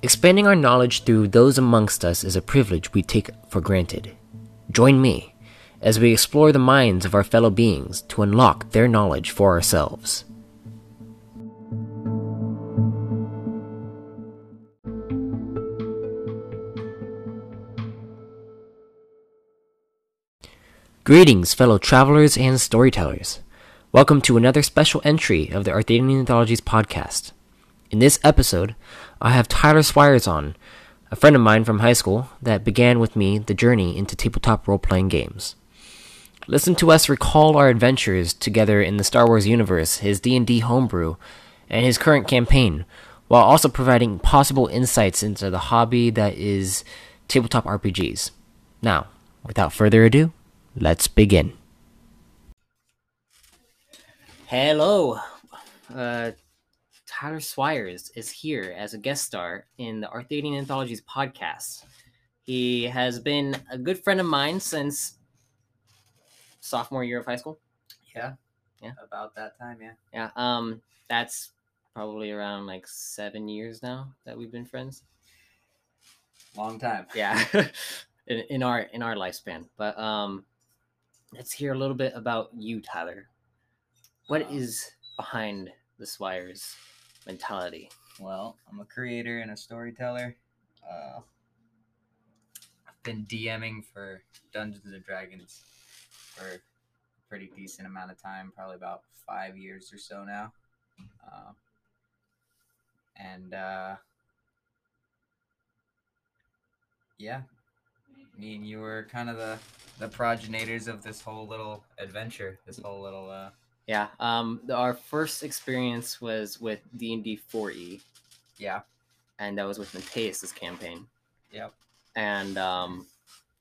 Expanding our knowledge through those amongst us is a privilege we take for granted. Join me as we explore the minds of our fellow beings to unlock their knowledge for ourselves. Greetings, fellow travelers and storytellers. Welcome to another special entry of the Arthadian Anthologies podcast. In this episode, I have Tyler Swires on, a friend of mine from high school that began with me the journey into tabletop role playing games. Listen to us recall our adventures together in the Star Wars universe, his D&D homebrew, and his current campaign, while also providing possible insights into the hobby that is tabletop RPGs. Now, without further ado, let's begin. Hello. Uh, Tyler Swires is here as a guest star in the Arthadian Anthologies podcast. He has been a good friend of mine since sophomore year of high school. Yeah. Yeah. About that time, yeah. Yeah, um, that's probably around like seven years now that we've been friends. Long time. Yeah, in, in our in our lifespan. But um, let's hear a little bit about you, Tyler. What is Um, behind the Swires mentality? Well, I'm a creator and a storyteller. Uh, I've been DMing for Dungeons and Dragons for a pretty decent amount of time, probably about five years or so now. Uh, and uh, yeah, me and you were kind of the the progenitors of this whole little adventure, this whole little uh, Yeah, um, the, our first experience was with D and D 4e, yeah, and that was with Mateus's campaign. yep, and um,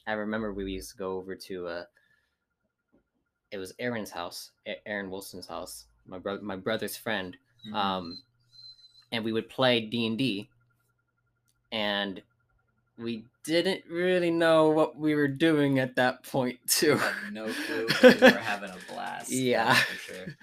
I remember we used to go over to uh, it was Aaron's house, Aaron Wilson's house, my brother, my brother's friend, Mhm. um, and we would play D and D, and we didn't really know what we were doing at that point too. no clue. we were having a blast. Yeah. for sure.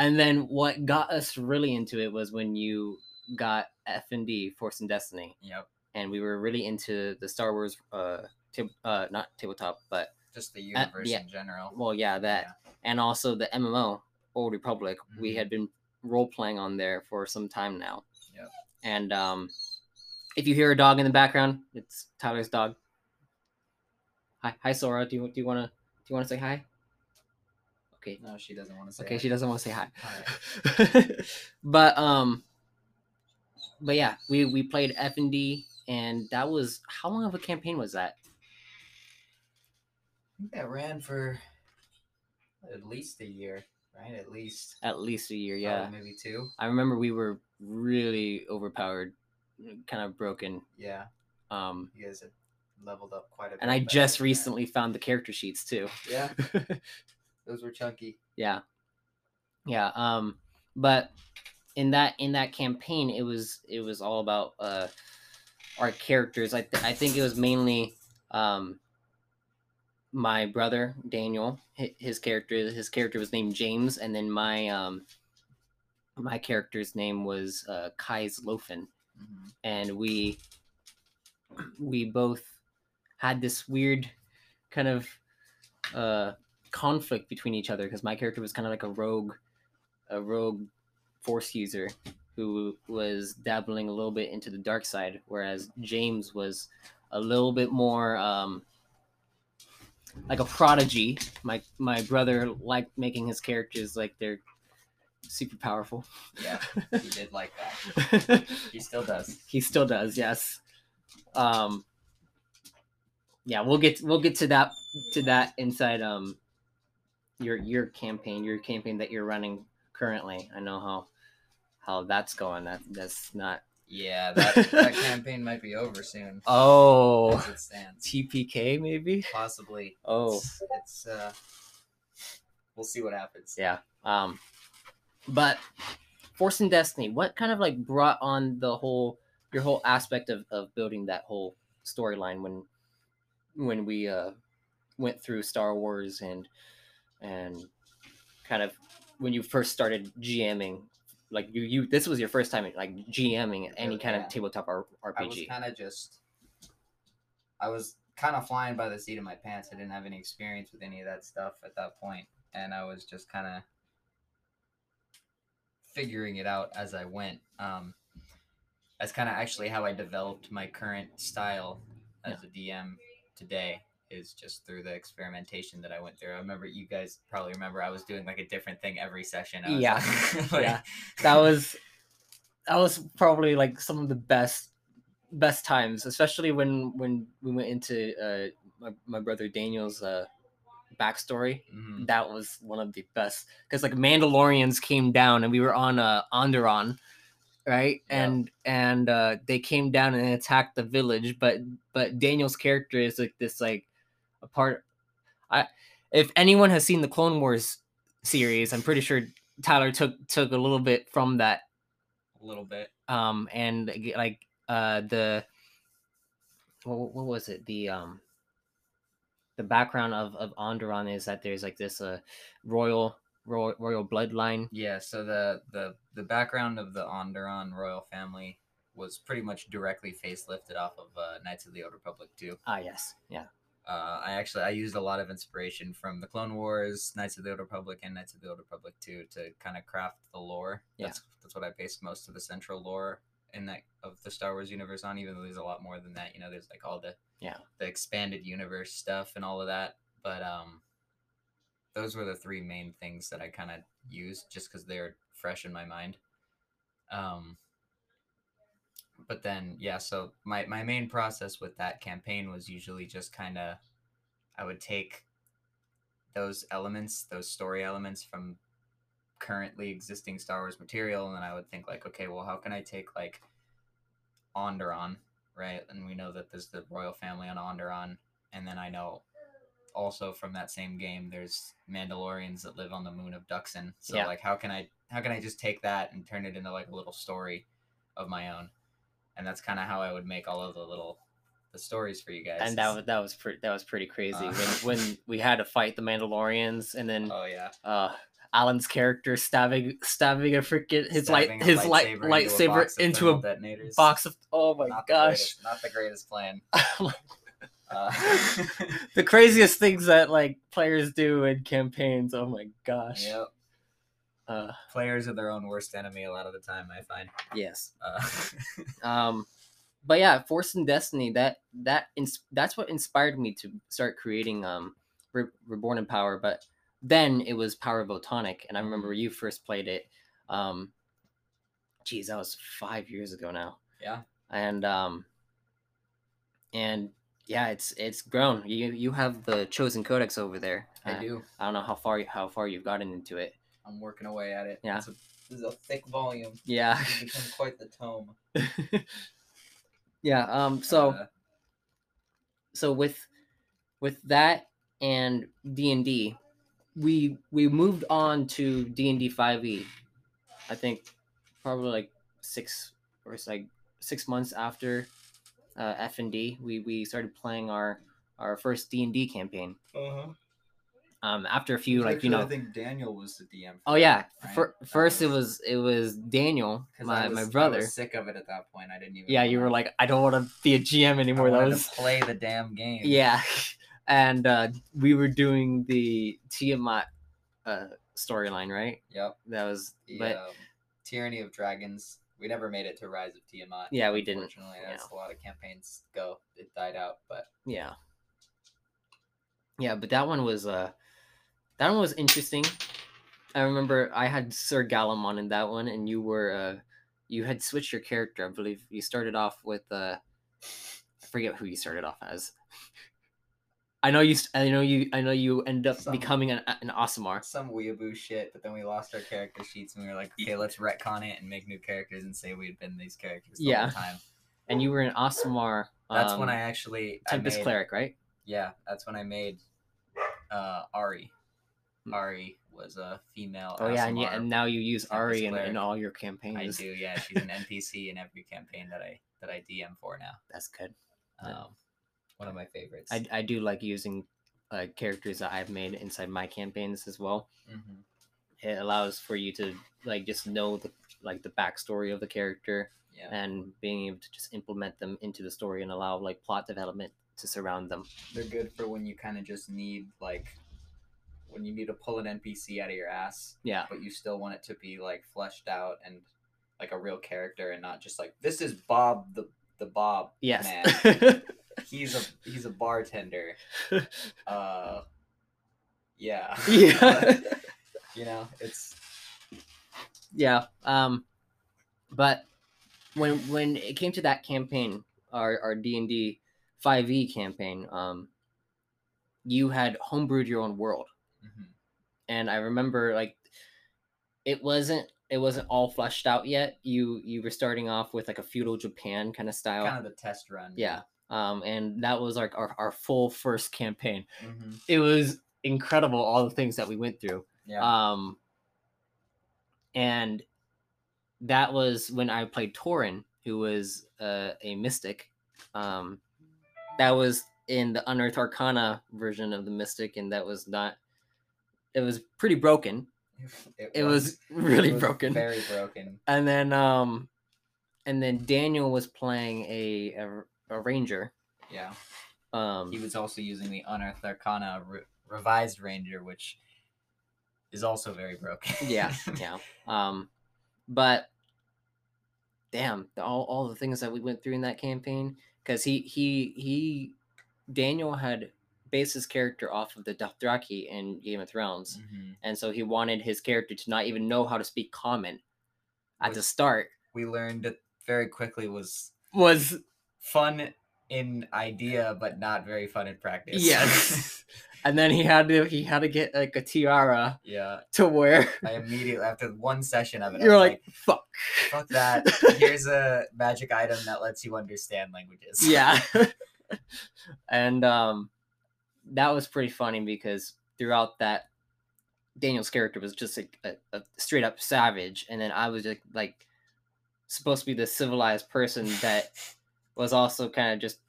And then what got us really into it was when you got F and D, Force and Destiny, Yep. and we were really into the Star Wars, uh, tab- uh, not tabletop, but Just the universe yeah. in general. well, yeah, that, and also the MMO, Old Republic. We Mhm. had been role playing on there for some time now. Yep. And um, if you hear a dog in the background, it's Tyler's dog. Hi, hi, Sora. Do you do you wanna do you wanna say hi? Okay. No, she doesn't want to say. Okay, it. she doesn't want to say hi. Alright. but um, but yeah, we we played F and D, and that was how long of a campaign was that? I think that ran for at least a year, right? At least. At least a year, probably yeah. maybe two. I remember we were really overpowered, kind of broken. Yeah, Um, you guys have leveled up quite a bit. and I just recently found the character sheets too. Yeah, those were chunky. yeah, yeah. Um, but in that in that campaign, it was it was all about uh our characters. I th- I think it was mainly um my brother Daniel. His character his character was named James, and then my um my character's name was uh, Kai's Lofen. Mhm. and we we both had this weird kind of uh conflict between each other because my character was kind of like a rogue a rogue force user who was dabbling a little bit into the dark side whereas james was a little bit more um like a prodigy my my brother liked making his characters like they're super powerful Yeah, he did like that. He still does. he still does yes um yeah we'll get we'll get to that to that inside um your your campaign your campaign that you're running currently i know how how that's going that that's not Yeah, that, that campaign might be over soon. oh As it stands. tpk maybe Possibly. oh It's, it's uh, we'll see what happens. yeah um but force and destiny what kind of like brought on the whole your whole aspect of, of building that whole storyline when when we uh went through star wars and and kind of when you first started gming like you you this was your first time like GMing any kind Yeah. of tabletop R- I was kind of just, I was kind of flying by the seat of my pants. I didn't have any experience with any of that stuff at that point, and I was just kind of figuring it out as I went. Um, that's kind of actually how I developed my current style as a DM today. Is just through the experimentation that I went through. I remember you guys probably remember I was doing like a different thing every session. Yeah. like- Yeah. that was that was probably like some of the best best times, especially when when we went into uh my, my brother Daniel's uh backstory. Mhm. That was one of the best because like Mandalorians came down and we were on uh Onderon, right? Yeah. And and uh they came down and attacked the village, but but Daniel's character is like this like a part I if anyone has seen the Clone Wars series, I'm pretty sure Tyler took took a little bit from that a little bit. um and like uh the what, what was it the um the background of of Onderon is that there's like this uh royal royal, royal bloodline Yeah, so the the the background of the Onderon royal family was pretty much directly facelifted off of uh, Knights of the Old Republic 2. ah yes yeah Uh, I actually I used a lot of inspiration from the Clone Wars, Knights of the Old Republic, and Knights of the Old Republic 2 to kind of craft the lore. Yeah. That's that's what I based most of the central lore in that of the Star Wars universe on. Even though there's a lot more than that, you know, there's like all the Yeah. the expanded universe stuff and all of that. But um, those were the three main things that I kind of used just because they're fresh in my mind. Um, but then yeah so my, my main process with that campaign was usually just kind of i would take those elements those story elements from currently existing star wars material and then i would think like okay well how can i take like onderon right and we know that there's the royal family on onderon and then i know also from that same game there's mandalorians that live on the moon of Dxun so Yeah. like how can i how can i just take that and turn it into like a little story of my own and that's kind of how I would make all of the little the stories for you guys. and that was that was pretty that was pretty crazy Uh. when when we had to fight the Mandalorians and then oh yeah, uh Alan's character stabbing stabbing a freaking his light Stabbing a his light lightsaber box of into thermal a box of oh my Not the gosh greatest- not the greatest plan. Uh, the craziest things that like players do in campaigns. Oh my gosh. yep. Uh, Players are their own worst enemy a lot of the time. I find. yes. Uh, Um, but yeah, Force and Destiny. That that ins- that's what inspired me to start creating um, Re- Reborn in Power. But then it was Power of Photonic, and I remember you first played it. Um, geez, that was five years ago now. Yeah. And um, and yeah, it's it's grown. You you have the Chosen Codex over there. I Uh, do. I don't know how far how far you've gotten into it. I'm working away at it. Yeah. It's a, this is a thick volume. Yeah. It's become quite the tome. yeah. Um. So Uh, so with with that and D and D, we we moved on to D and D five E. I think probably like six or it's like six months after uh, F and D, we we started playing our our first D and D campaign. uh-huh. Um. After a few like you know. I think Daniel was the DM. for Oh that, yeah. right? Fir- That first it was it was Daniel, 'cause I my was- my I was brother. sick of it at that point. I didn't even. Yeah, you were like, I don't want to be a GM I anymore. That wanted was to play the damn game. yeah and uh we were doing the tiamat uh storyline right Yep. that was The but um, Tyranny of Dragons. We never made it to Rise of Tiamat. Yeah, we didn't, Unfortunately, yeah. that's a lot of campaigns go. It died out, but yeah yeah but that one was uh that one was interesting i remember i had sir galamon in that one and you were uh you had switched your character i believe you started off with uh i forget who you started off as i know you i know you i know you ended up Some- becoming an, an Aasimar. some weeaboo shit. But then we lost our character sheets, and we were like, okay, let's retcon it and make new characters and say we had been these characters the Yeah. whole time. and you were an. That's um, when I actually I Tempest made- cleric, right? Yeah, that's when I made uh, Ari. Hmm. Ari was a female. Oh yeah, and, yeah, and now you use Tempest Ari in, in all your campaigns. I do. Yeah, she's an NPC in every campaign that I that I DM for now. That's good. Yeah. Um, one of my favorites. I, I do like using uh, characters that I've made inside my campaigns as well. hmm it allows for you to like just know the like the backstory of the character Yeah. and being able to just implement them into the story and allow like plot development to surround them. They're good for when you kind of just need like when you need to pull an NPC out of your ass, Yeah. but you still want it to be like fleshed out and like a real character and not just like this is Bob the the Bob Yes. man. he's a he's a bartender. Uh yeah. yeah. you know, it's yeah. Um, but when when it came to that campaign, our our D and D five E campaign, um, you had homebrewed your own world, mhm. and I remember like it wasn't it wasn't all fleshed out yet. You you were starting off with like a feudal Japan kind of style. kind of the test run. yeah. Um, and that was like our, our full first campaign. hmm It was incredible all the things that we went through. Yeah. Um, and that was when I played Torin, who was uh, a mystic. Um, that was in the Unearthed Arcana version of the mystic, and that was not. It was pretty broken. It was really it was broken. Very broken. And then, um, and then Daniel was playing a a, a ranger. Yeah. Um, He was also using the Unearthed Arcana re- revised ranger, which is also very broken. yeah yeah um but damn the, all, all the things that we went through in that campaign because he he he daniel had based his character off of the dothraki in game of thrones Mhm. and so he wanted his character to not even know how to speak common at the start We learned it very quickly was was fun in idea, but not very fun in practice. yes and then he had to he had to get like a tiara yeah. to wear I immediately after one session of it, you're was like fuck fuck that. Here's a magic item that lets you understand languages. yeah and um that was pretty funny because throughout that daniel's character was just like a, a straight up savage and then i was like like supposed to be the civilized person that was also kind of just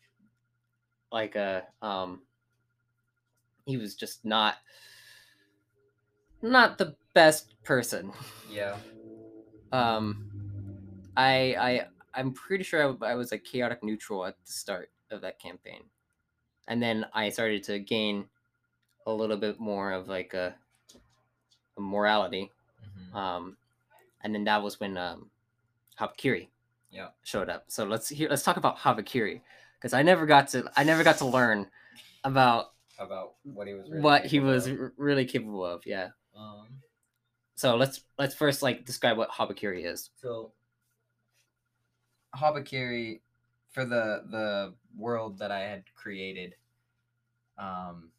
like a um he was just not not the best person Yeah. um i i i'm pretty sure I was like chaotic neutral at the start of that campaign and then i started to gain a little bit more of like a, a morality Mhm. um and then that was when um habakiri Yeah. showed up so let's hear let's talk about habakiri because i never got to i never got to learn about About what he was. Really what he was of. really capable of yeah Um, so let's let's first like describe what habakiri is So, Habakiri, for the the world that I had created, um,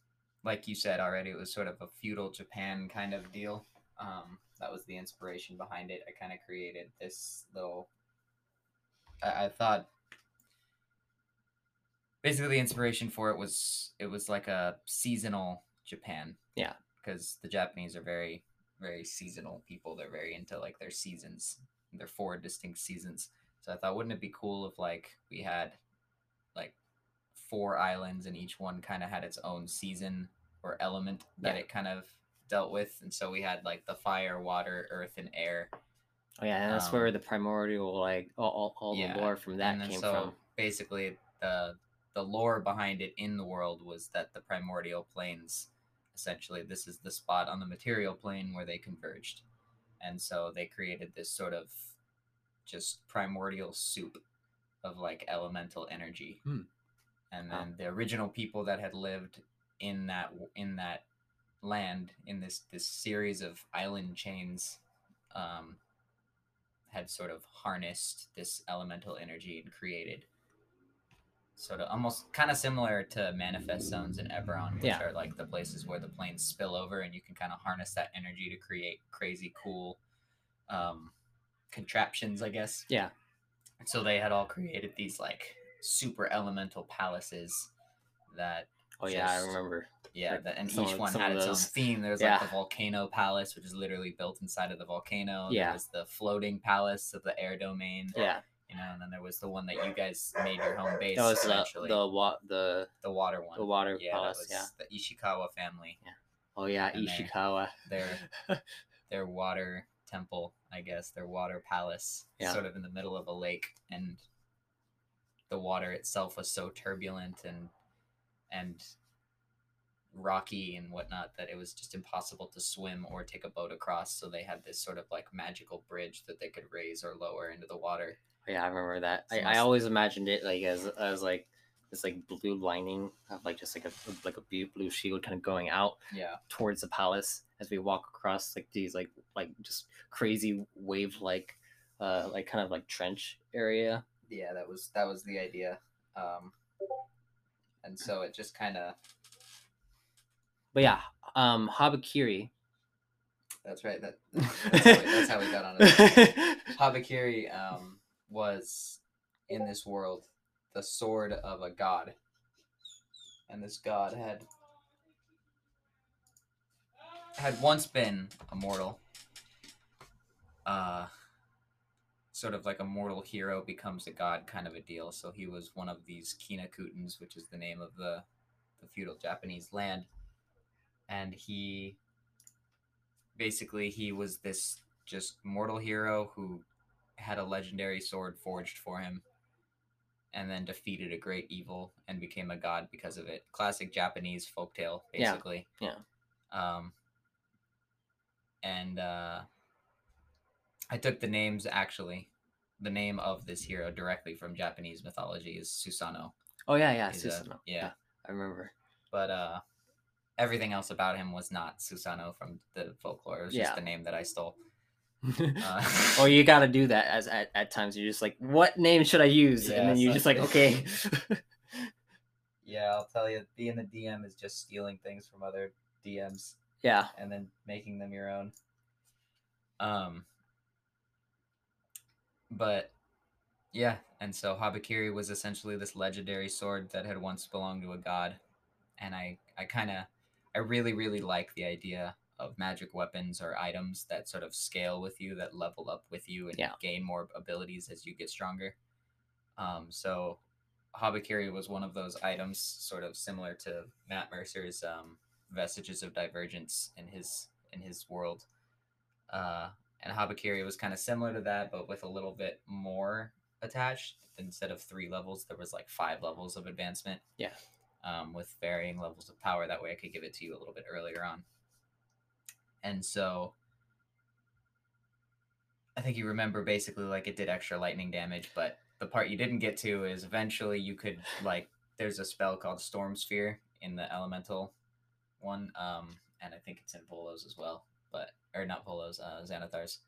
like you said already, it was sort of a feudal Japan kind of deal. Um, that was the inspiration behind it. I kind of created this little. I, I thought. Basically, the inspiration for it was it was like a seasonal Japan. Yeah. Because the Japanese are very very seasonal people. They're very into like their seasons. They're four distinct seasons. So I thought, wouldn't it be cool if like we had like four islands and each one kind of had its own season or element that Yeah. it kind of dealt with, and so we had like the fire, water, earth, and air. Oh yeah, and that's where Um, the primordial like all, all, all yeah, the lore from that and then came so from. basically the the lore behind it in the world was that the primordial planes essentially this is the spot on the material plane where they converged and so they created this sort of just primordial soup of like elemental energy Hmm. and Wow. then the original people that had lived in that in that land in this this series of island chains um, had sort of harnessed this elemental energy and created sort of almost kind of similar to manifest zones in Eberron, which Yeah. are like the places where the planes spill over and you can kind of harness that energy to create crazy cool um, contraptions, I guess. Yeah. So they had all created these like super elemental palaces that Oh yeah, I remember. yeah, Like that, and some each one had its own theme. There's Yeah. like the volcano palace, which is literally built inside of the volcano. Yeah. There was the floating palace of the air domain. Yeah, You know, and then there was the one that you guys made your home base. that was the the wa- the the water one. the water yeah, palace. was Yeah. the Ishikawa family. Yeah. Oh yeah, And Ishikawa. They're their water temple, I guess, their water palace, Yeah. sort of in the middle of a lake, and the water itself was so turbulent and and rocky and whatnot that it was just impossible to swim or take a boat across. So they had this sort of like magical bridge that they could raise or lower into the water. Yeah, I remember that. I, I always imagined it like as as like this like blue lining of like just like a like a blue blue shield kind of going out Yeah. towards the palace as we walk across like these like like just crazy wave like uh like kind of like trench area. Yeah, that was that was the idea. Um, and so it just kind of But yeah, um Habakiri. that's right. That that's how, we, that's how we got on it. Habakiri um, was in this world the sword of a god, and this god had had once been a mortal. Uh, sort of like a mortal hero becomes a god kind of a deal. So he was one of these Kinakutans, which is the name of the the feudal Japanese land, and he basically he was this just mortal hero who had a legendary sword forged for him and then defeated a great evil and became a god because of it classic japanese folktale Yeah, basically yeah. um and uh i took the names actually the name of this hero directly from japanese mythology is Susanoo Oh yeah, yeah, He's a- Susanoo. yeah I remember. but uh everything else about him was not Susanoo from the folklore it was Yeah. just the name that i stole uh, oh, you got to do that as at, at times. You're just like, what name should I use? Yeah, and then you're just like, okay. Yeah, I'll tell you, being the DM is just stealing things from other DMs yeah, and then making them your own. Um, but yeah, and so Habakiri was essentially this legendary sword that had once belonged to a god, and I, I kind of, I really, really like the idea of magic weapons or items that sort of scale with you, that level up with you, and Yeah. gain more abilities as you get stronger. Um, so Habakiri was one of those items, sort of similar to Matt Mercer's um, vestiges of divergence in his in his world. Uh, and Habakiri was kind of similar to that, but with a little bit more attached. Instead of three levels, there was like five levels of advancement. Yeah. Um, with varying levels of power. That way, I could give it to you a little bit earlier on. And so, I think you remember basically like it did extra lightning damage, but the part you didn't get to is eventually you could like there's a spell called Storm Sphere in the elemental one, um, and I think it's in Volos as well, but or not Polos, uh, Xanathars.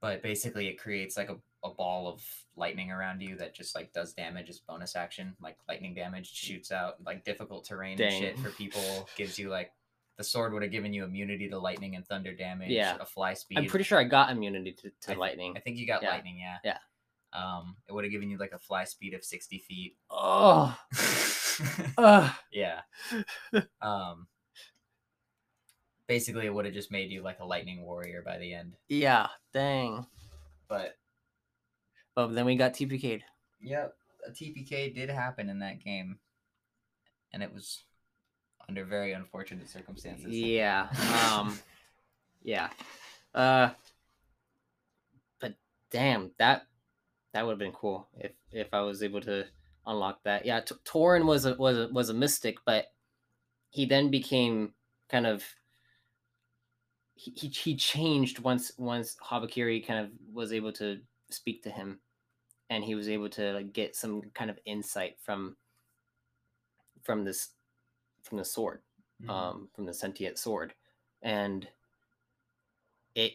But basically, it creates like a, a ball of lightning around you that just like does damage as bonus action, like lightning damage shoots out like difficult terrain and shit for people. Gives you like the sword would have given you immunity to lightning and thunder damage. Yeah. a fly speed. I'm pretty sure I got immunity to, to I- lightning. I think you got Yeah. lightning, yeah. Yeah. Um, it would have given you like a fly speed of sixty feet. Oh, yeah. Um. Basically, it would have just made you like a lightning warrior by the end. yeah, dang. But But then we got TPK'd. yep, a TPK did happen in that game, and it was under very unfortunate circumstances. Yeah. Um. yeah. Uh. But damn, that that would have been cool if if I was able to unlock that. Yeah, T- Torin was a was a, was a mystic, but he then became kind of he, he he changed once once Habakiri kind of was able to speak to him, and he was able to like get some kind of insight from from this from the sword Mhm. um, from the sentient sword, and it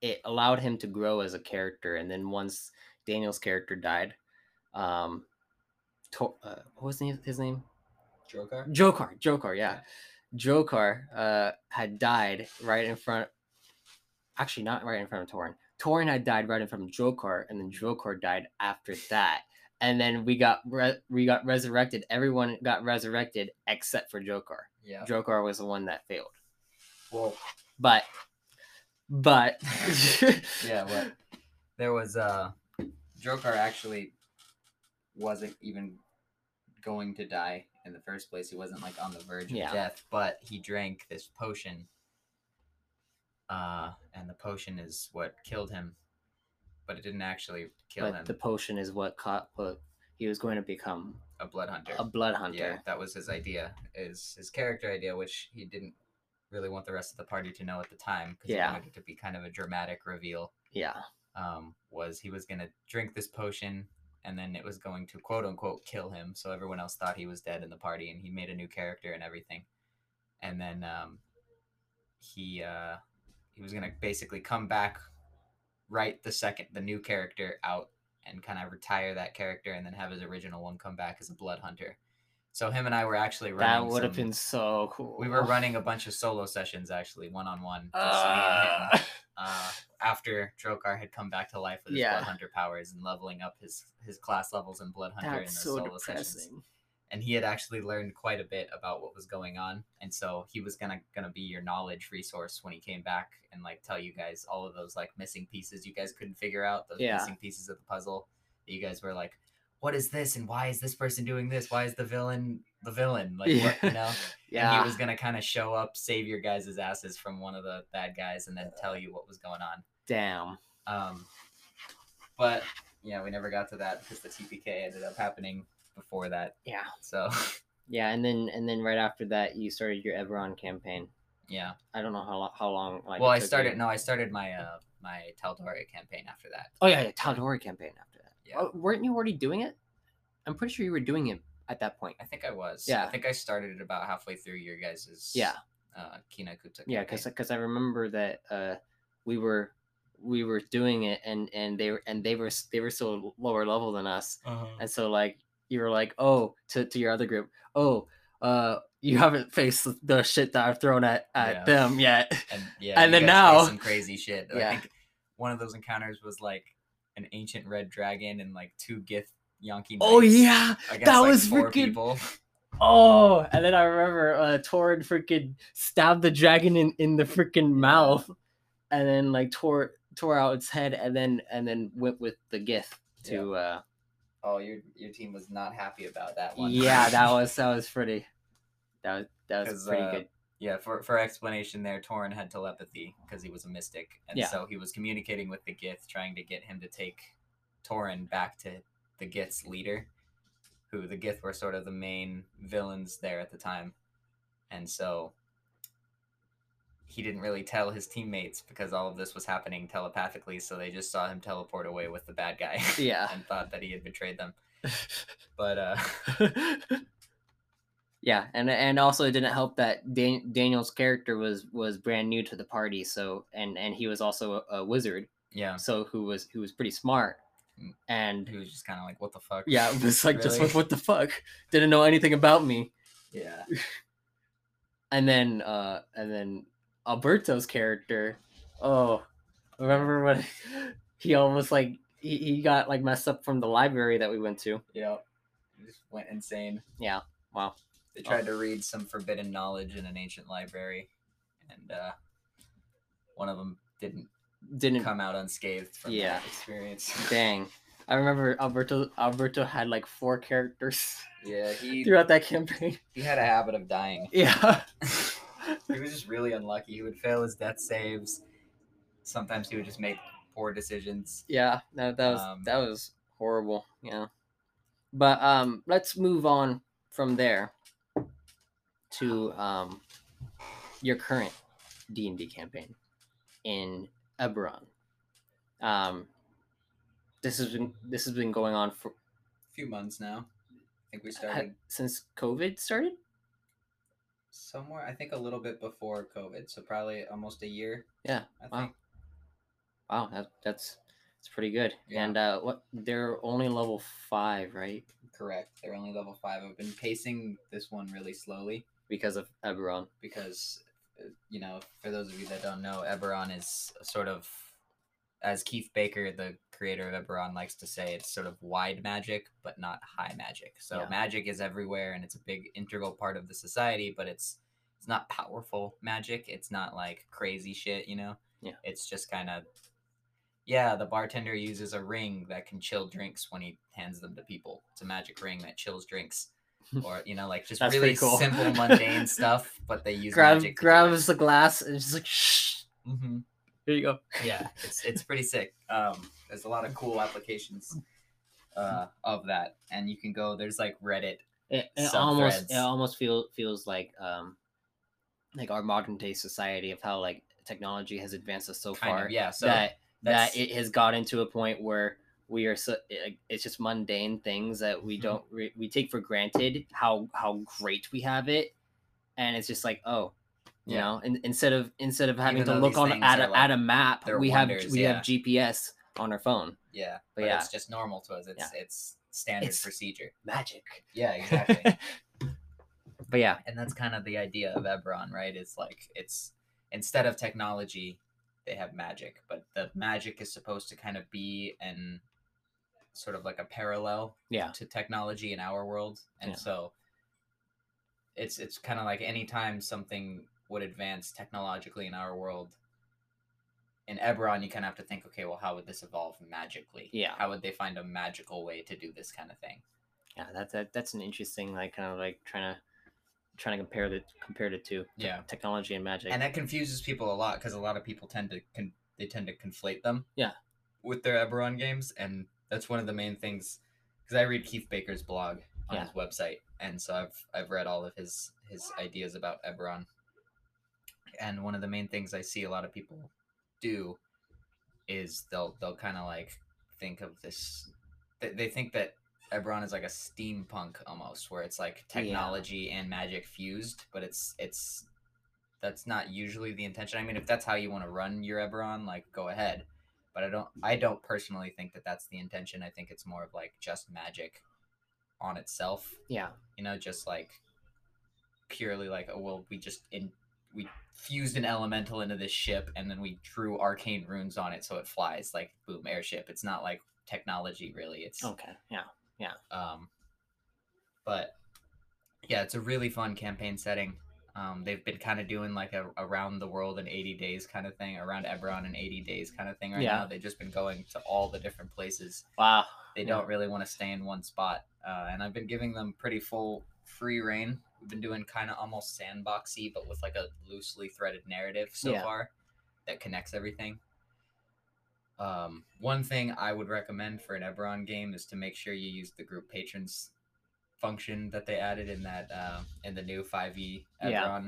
it allowed him to grow as a character. And then once Daniel's character died, um, to, uh, what was his his name? Joker. Jokar. Jokar, yeah. Jokar uh, had died right in front. Actually, not right in front of Torin. Torin had died right in front of Jokar, and then Jokar died after that. And then we got re- we got resurrected. Everyone got resurrected except for Jokar. Yeah. Jokar was the one that failed. Well, But, but, yeah. What? There was uh, Joker actually wasn't even going to die in the first place. He wasn't like on the verge of Yeah. death, but he drank this potion uh, and the potion is what killed him, but it didn't actually kill but him. the potion is what caught what he was going to become a blood hunter. a blood hunter. Yeah, that was his idea, is his character idea, which he didn't really want the rest of the party to know at the time because Yeah. he wanted it to be kind of a dramatic reveal. Yeah. Um, was he was gonna drink this potion and then it was going to quote unquote kill him, so everyone else thought he was dead in the party, and he made a new character and everything, and then um, he uh, he was gonna basically come back, write the second the new character out and kind of retire that character and then have his original one come back as a blood hunter. So him and I were actually running. That would have been so cool. We were running a bunch of solo sessions actually, one on one. After Drokar had come back to life with his Yeah. blood hunter powers and leveling up his his class levels in blood hunter in those so solo sessions and he had actually learned quite a bit about what was going on and so he was gonna gonna be your knowledge resource when he came back and like tell you guys all of those like missing pieces you guys couldn't figure out those Yeah. missing pieces of the puzzle that you guys were like what is this and why is this person doing this why is the villain the villain like what you know and yeah. he was gonna kind of show up save your guys' asses from one of the bad guys and then tell you what was going on Damn. um, but yeah, we never got to that because the TPK ended up happening before that. Yeah. So Yeah, and then and then right after that, you started your Eberron campaign. yeah. I don't know how how long. Like, well, I started. you. No, I started my uh my Tal'Dorei campaign after that. Oh yeah, yeah, Tal'Dorei campaign after. Yeah. Oh, weren't you already doing it? I'm pretty sure you were doing it at that point. I think I was. Yeah. I think I started it about halfway through your guys's. Yeah. uh Kinakuta. Yeah, because I remember that uh, we were we were doing it, and and they were and they were they were still lower level than us, uh and so like you were like, oh, to to your other group, oh, uh, you haven't faced the shit that I've thrown at at Yeah. them yet. and yeah, And then now- some crazy shit. Yeah. I think one of those encounters was like an ancient red dragon and like two Gith Yankee. Oh yeah, against, that like, was four freaking- people. Oh, and then I remember uh Torin freaking stabbed the dragon in, in the freaking mouth, and then like tore tore out its head, and then and then went with the Gith to uh Oh, your your team was not happy about that one. yeah, that was that was pretty that was that was pretty uh, good. Yeah, for for explanation there, Torin had telepathy because he was a mystic, and Yeah. so he was communicating with the Gith, trying to get him to take Torin back to the Gith's leader, who the Gith were sort of the main villains there at the time, and so he didn't really tell his teammates because all of this was happening telepathically, so they just saw him teleport away with the bad guy, Yeah. and thought that he had betrayed them. But uh, yeah, and and also it didn't help that Dan- Daniel's character was was brand new to the party, so and and he was also a, a wizard, yeah, so who was who was pretty smart, Mm. and he was just kind of like, "What the fuck?" yeah, it was like just Really? like what the fuck, didn't know anything about me, yeah. and then uh and then Alberto's character, oh, remember when he almost like he, he got like messed up from the library that we went to, Yeah. Just went insane. yeah, wow, They tried to read some forbidden knowledge in an ancient library, and uh, one of them didn't didn't come out unscathed from Yeah. that experience. Dang. I remember Alberto Alberto had like four characters yeah, he throughout that campaign. he had a habit of dying. Yeah. he was just really unlucky. He would fail his death saves. Sometimes he would just make poor decisions. Yeah, that, that was Um, that was horrible. Yeah. But um let's move on from there to um your current D&D campaign in Eberron. Um this has been this has been going on for A few months now. I think we started since COVID started? somewhere. I think a little bit before COVID, so probably almost a year. Yeah, I wow. think. Wow, that, that's it's pretty good. Yeah. And uh, what they're only level five, right? Correct. They're only level five. I've been pacing this one really slowly Because of Eberron. because, you know, for those of you that don't know, Eberron is sort of, as Keith Baker, the creator of Eberron, likes to say, it's sort of wide magic, but not high magic. So Yeah. magic is everywhere, and it's a big integral part of the society, but it's it's not powerful magic. It's not like crazy shit, you know. Yeah. It's just kind of. Yeah, the bartender uses a ring that can chill drinks when he hands them to people. It's a magic ring that chills drinks. Or, you know, like just That's really cool. simple, mundane stuff, but they use Grab magic. to do it. grabs the glass and just like shh. Mm-hmm. Here you go. Yeah, it's it's pretty sick. Um, there's a lot of cool applications uh, of that, and you can go. There's like Reddit. It, it almost it almost feel feels like um like our modern day society of how like technology has advanced us so Kind far of, yeah. So that that it has gotten to a point where we are so it's just mundane things that we Mhm. don't re- we take for granted how how great we have it and it's just like oh you Yeah. know and instead of instead of having Even to look on at a, like, at a map we have we yeah. have gps on our phone yeah, but but yeah. it's just normal to us. It's it's standard It's- procedure. magic Yeah, exactly. but yeah and that's kind of the idea of Eberron, right? It's like it's instead of technology, they have magic, but the magic is supposed to kind of be an sort of like a parallel yeah to technology in our world, and Yeah. so it's it's kind of like anytime something would advance technologically in our world. In Eberron, you kind of have to think, okay, well, how would this evolve magically? Yeah. How would they find a magical way to do this kind of thing? yeah that's that, that's an interesting like kind of like trying to trying to compare the compare the two Yeah. technology and magic and that confuses people a lot because a lot of people tend to con- they tend to conflate them Yeah. with their eberron games and that's one of the main things because i read keith baker's blog on Yeah. his website and so i've i've read all of his his ideas about eberron and one of the main things i see a lot of people do is they'll they'll kind of like think of this they, they think that Eberron is like a steampunk almost, where it's like Yeah. technology and magic fused, but it's it's that's not usually the intention. I mean, if that's how you want to run your Eberron, like go ahead. But I don't I don't personally think that that's the intention. I think it's more of like just magic on itself. yeah You know, just like purely like oh well, we just in we fused an elemental into this ship and then we drew arcane runes on it so it flies like boom airship. It's not like technology really. It's okay yeah Yeah. um, but yeah, it's a really fun campaign setting. Um, they've been kind of doing like a around the world in 80 days kind of thing, around Eberron in 80 days kind of thing right Yeah. now. They've just been going to all the different places. wow They Yeah. don't really want to stay in one spot. Uh, and I've been giving them pretty full free reign. We've been doing kind of almost sandboxy, but with like a loosely threaded narrative so Yeah. far that connects everything. Um, one thing I would recommend for an Eberron game is to make sure you use the group patrons function that they added in that uh, in the new 5e Eberron. Yeah.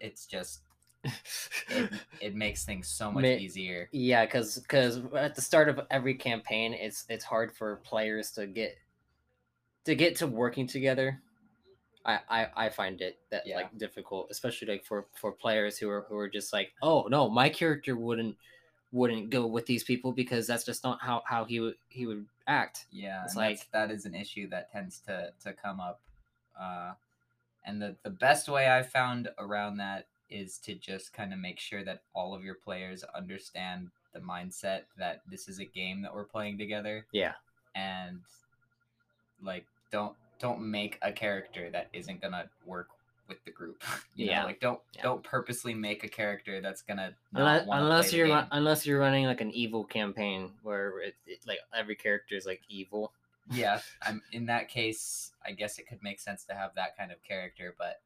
It's just it, it makes things so much Ma- easier. Yeah, because because at the start of every campaign, it's it's hard for players to get to get to working together. I I, I find it that Yeah. like difficult, especially like for for players who are who are just like, oh no, my character wouldn't wouldn't go with these people because that's just not how how he would he would act. Yeah, It's like- that is an issue that tends to to come up. Uh, and the the best way I've found around that is to just kind of make sure that all of your players understand the mindset that this is a game that we're playing together Yeah, and like don't don't make a character that isn't gonna work with the group. You Yeah. know, like don't Yeah. don't purposely make a character that's gonna not unless, unless you're run, unless you're running like an evil campaign where it, it, like every character is like evil. yeah i'm in that case i guess it could make sense to have that kind of character but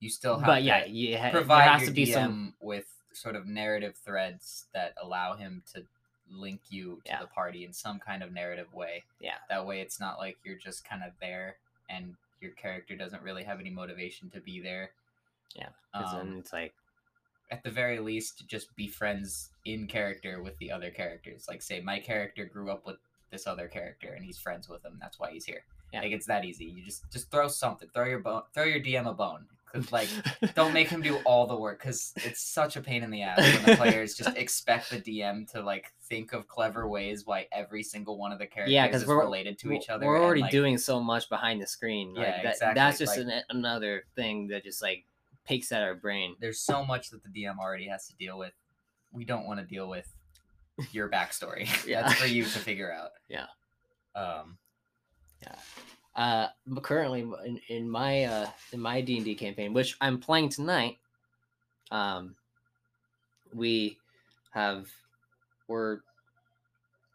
you still have But to yeah, you ha- provide has your to be DM some with sort of narrative threads that allow him to link you to Yeah. the party in some kind of narrative way yeah that way it's not like you're just kind of there and your character doesn't really have any motivation to be there. Yeah, 'cause um, then it's like at the very least just be friends in character with the other characters. Like say my character grew up with this other character and he's friends with him that's why he's here. Yeah. like it's that easy. You just just throw something throw your bone throw your dm a bone like don't make him do all the work because it's such a pain in the ass when the players just expect the dm to like think of clever ways why every single one of the characters Yeah, is we're- related to each other We're and, already like, doing so much behind the screen. Like, Yeah, that, exactly, That's just like- an, another thing that just like picks at our brain. there's so much that the dm already has to deal with we don't want to deal with your backstory Yeah. that's for you to figure out Yeah. um Uh, but currently in, in my uh in my D and D campaign, which I'm playing tonight, um, we have we're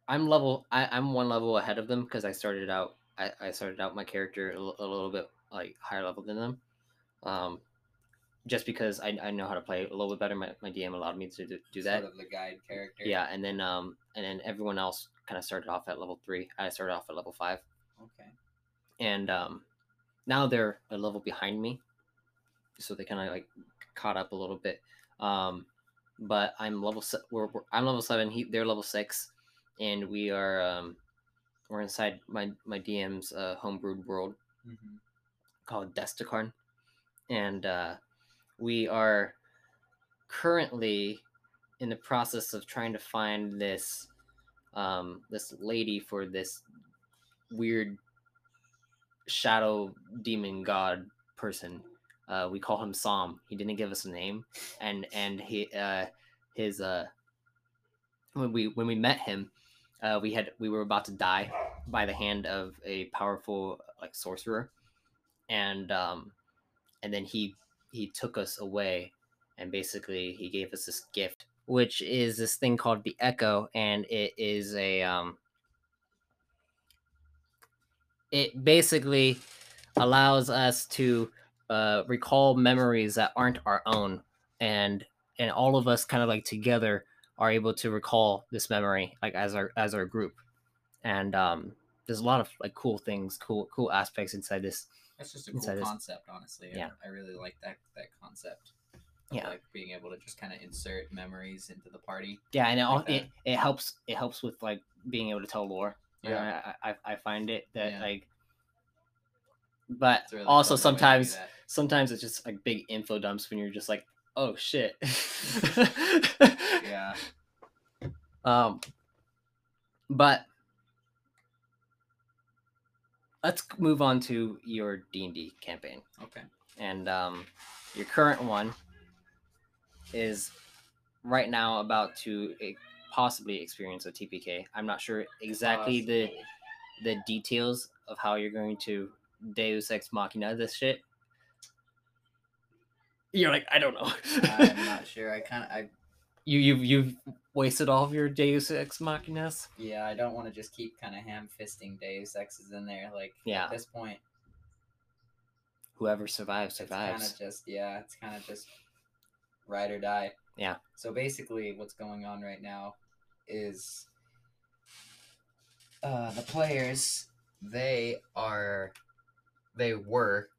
I'm level I, I'm one level ahead of them because I started out I, I started out my character a, little bit like higher level than them. Um, just because I, I know how to play a little bit better. My, my DM allowed me to do, do that. Sort of the guide character. Yeah, and then um and then everyone else kind of started off at level three. I started off at level five, Okay. And um now they're a level behind me, so they kind of like caught up a little bit. Um, but I'm level se- we're, we're I'm level seven. He they're level six, and we are um we're inside my my DM's uh, homebrewed world hmm called Destacarn, and uh, we are currently in the process of trying to find this um, this lady for this weird shadow demon god person. Uh, we call him Psalm. He didn't give us a name, and and he uh, his uh, when we when we met him, uh, we had we were about to die by the hand of a powerful like sorcerer, and um, and then he he took us away, and basically he gave us this gift, which is this thing called the Echo, and it is a um, it basically allows us to uh, recall memories that aren't our own, and and all of us kind of like together are able to recall this memory like as our as our group, and um, there's a lot of like cool things, cool cool aspects inside this. That's just a cool this- concept, honestly. I- Yeah. I really like that that concept. Yeah. Like being able to just kind of insert memories into the party. Yeah, and it, all, Like it it helps it helps with like being able to tell lore. Yeah. I I, I find it that Yeah. like, but really also fun way to do sometimes sometimes it's just like big info dumps when you're just like, oh shit. Yeah. Um, but let's move on to your D and D campaign, Okay. and um, your current one is right now about to possibly experience a TPK. I'm not sure exactly the the details of how you're going to Deus Ex Machina this shit. You're like, I don't know. I'm not sure. I kind of I you you've you've wasted all of your Deus Ex Machinas. yeah. I don't want to just keep kind of ham fisting Deus Exes in there. Like Yeah. at this point, Whoever survives it's kind of just yeah. It's kind of just ride or die. Yeah. So basically, what's going on right now is uh, the players they are they were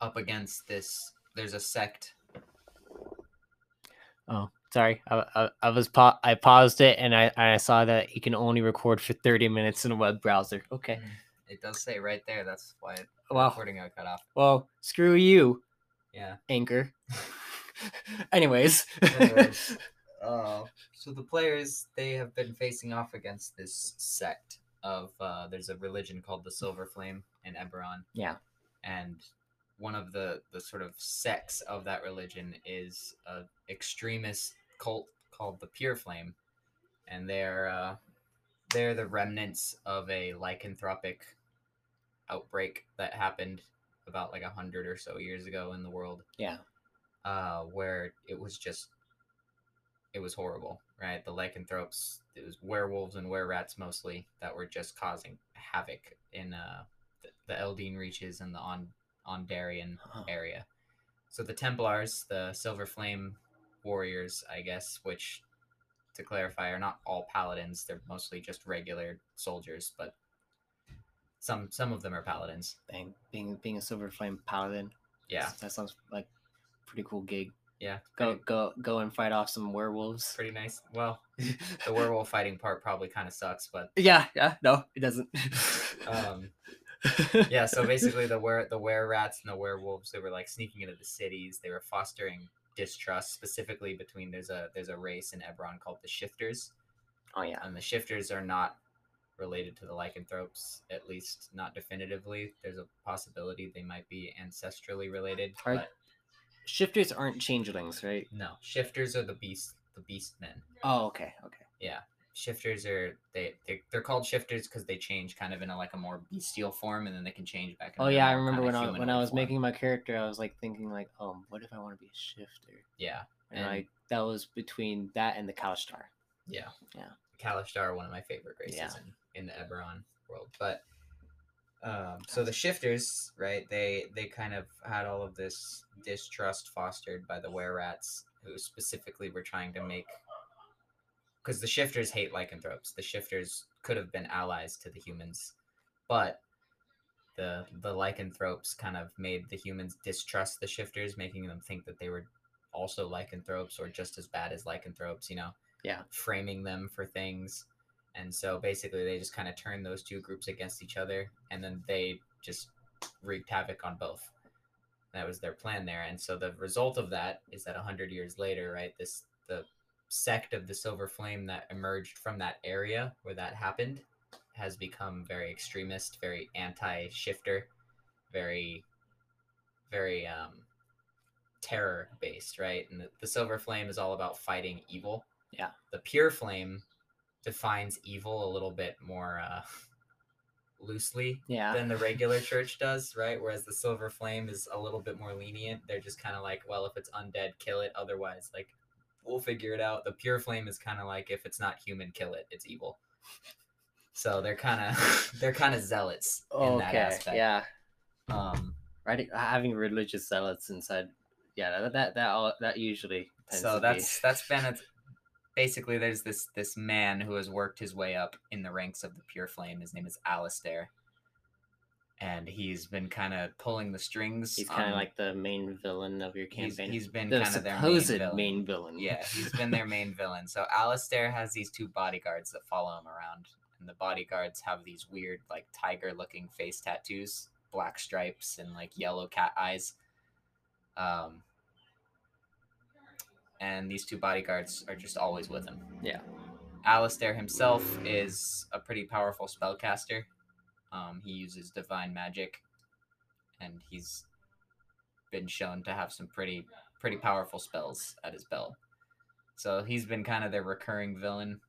up against this. There's a sect. Oh, sorry. I, I, I was pa- I paused it and I I saw that you can only record for 30 minutes in a web browser. Okay. It does say right there. That's why Well, recording got cut off. well, screw you, Yeah. Anchor. Anyways. Anyways. Uh, so the players they have been facing off against this sect of uh, there's a religion called the Silver Flame in Eberron. Yeah. And one of the the sort of sects of that religion is a extremist cult called the Pure Flame, and they're uh, they're the remnants of a lycanthropic outbreak that happened about like a hundred or so years ago in the world yeah. Uh, where it was just it was horrible, right? The lycanthropes, it was werewolves and were rats mostly that were just causing havoc in uh, the, the Eldeen reaches and the on Aundairian Oh. area. So the Templars, the Silver Flame warriors, I guess, which to clarify are not all paladins, they're mostly just regular soldiers, but some some of them are paladins. Dang, being being a silver flame paladin. Yeah. That sounds like pretty cool gig. Yeah. Go go go and fight off some werewolves. pretty nice. Well, the werewolf fighting part probably kind of sucks, but yeah, yeah, no, it doesn't. um, yeah. So basically, the were the were rats and the werewolves they were like sneaking into the cities. They were fostering distrust, specifically between there's a there's a race in Eberron called the Shifters, oh yeah. and the Shifters are not related to the lycanthropes, at least not definitively. There's a possibility they might be ancestrally related, Are- but Shifters aren't changelings, right? no. Shifters are the beast the beast men. Oh, okay, okay. Yeah, shifters are they they're, they're called shifters because they change kind of in a like a more bestial form, and then they can change back. Oh yeah, I remember when I when I was form. making my character, I was like thinking like, um, what if I want to be a shifter? Yeah, And, And- like that was between that and the Kalashtar. yeah, Yeah. Kalashtar are one of my favorite races Yeah. in in the Eberron world, but Um, so the shifters, right? They they kind of had all of this distrust fostered by the were rats, who specifically were trying to make. Because the shifters hate lycanthropes. The shifters could have been allies to the humans, but the the lycanthropes kind of made the humans distrust the shifters, making them think that they were also lycanthropes or just as bad as lycanthropes. You know. Yeah. Framing them for things. And so basically, they just kind of turned those two groups against each other, and then they just wreaked havoc on both. That was their plan there. And so the result of that is that 100 years later, right, this the sect of the Silver Flame that emerged from that area where that happened has become very extremist, very anti-shifter, very, very um, terror based, right? And the, the Silver Flame is all about fighting evil. Yeah. The Pure Flame defines evil a little bit more uh, loosely Yeah. than the regular church does, right? Whereas the Silver Flame is a little bit more lenient. They're just kind of like, well, if it's undead, kill it. Otherwise, like, we'll figure it out. The Pure Flame is kind of like, if it's not human, kill it. It's evil. So they're kind of they're kind of zealots in that okay. aspect. Yeah. Um. Right. Having religious zealots inside. Yeah. That that that, all, that usually. tends So that's that's been a, basically there's this this man who has worked his way up in the ranks of the Pure Flame. His name is Alistair. And he's been kind of pulling the strings. He's kind of like the main villain of your he's, campaign. he's been the kind of their main villain. main villain. Yeah, he's been their main villain. So Alistair has these two bodyguards that follow him around, and the bodyguards have these weird, like tiger-looking face tattoos, black stripes, and like yellow cat eyes. Um, and these two bodyguards are just always with him. Yeah. Alistair himself is a pretty powerful spellcaster. Um, he uses divine magic, and he's been shown to have some pretty pretty powerful spells at his belt. So he's been kind of their recurring villain,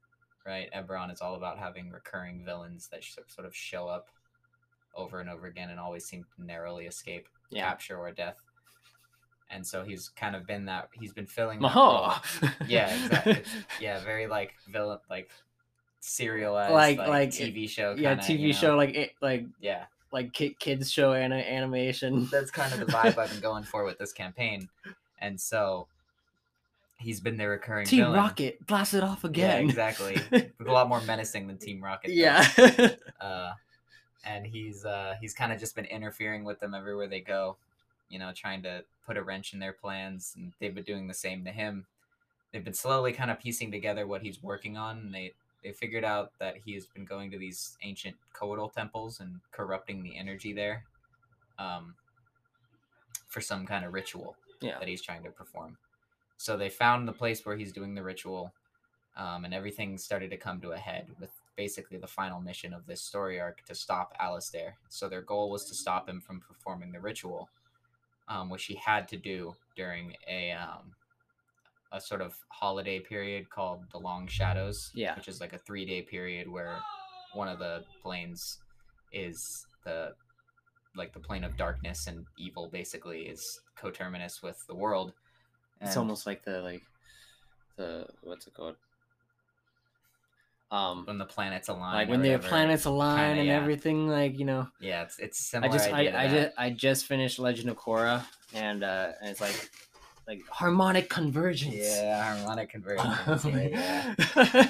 right? Eberron is all about having recurring villains that sort of show up over and over again and always seem to narrowly escape Yeah. capture or death. And so he's kind of been that. He's been filling. Maha. Yeah, exactly. Yeah, very like villain, like serialized, Like- like, like TV show. yeah. kinda, TV you know? show like it like Yeah, like kids show ana- animation. that's kind of the vibe I've been going for with this campaign, and so he's been the recurring Team villain. Rocket, blast it off Yeah, again. exactly. a lot more menacing than Team Rocket. yeah. uh, and he's uh, he's kind of just been interfering with them everywhere they go, you know, trying to put a wrench in their plans, and they've been doing the same to him. They've been slowly kind of piecing together what he's working on, and they they figured out that he has been going to these ancient couatl temples and corrupting the energy there, um, for some kind of ritual Yeah. that he's trying to perform. So they found the place where he's doing the ritual, um, and everything started to come to a head with basically the final mission of this story arc to stop Alistair. So their goal was to stop him from performing the ritual, um, which he had to do during a um, a sort of holiday period called the Long Shadows, Yeah. which is like a three day period where one of the planes is the like the plane of darkness and evil basically is coterminous with the world. It's almost like the like the what's it called? Um, when the planets align. like when the planets align Kinda, and yeah. everything. Like you know, Yeah, it's it's I just I, I just I just finished Legend of Korra, and uh, and it's like like harmonic convergence. Yeah, harmonic convergence. yeah, yeah.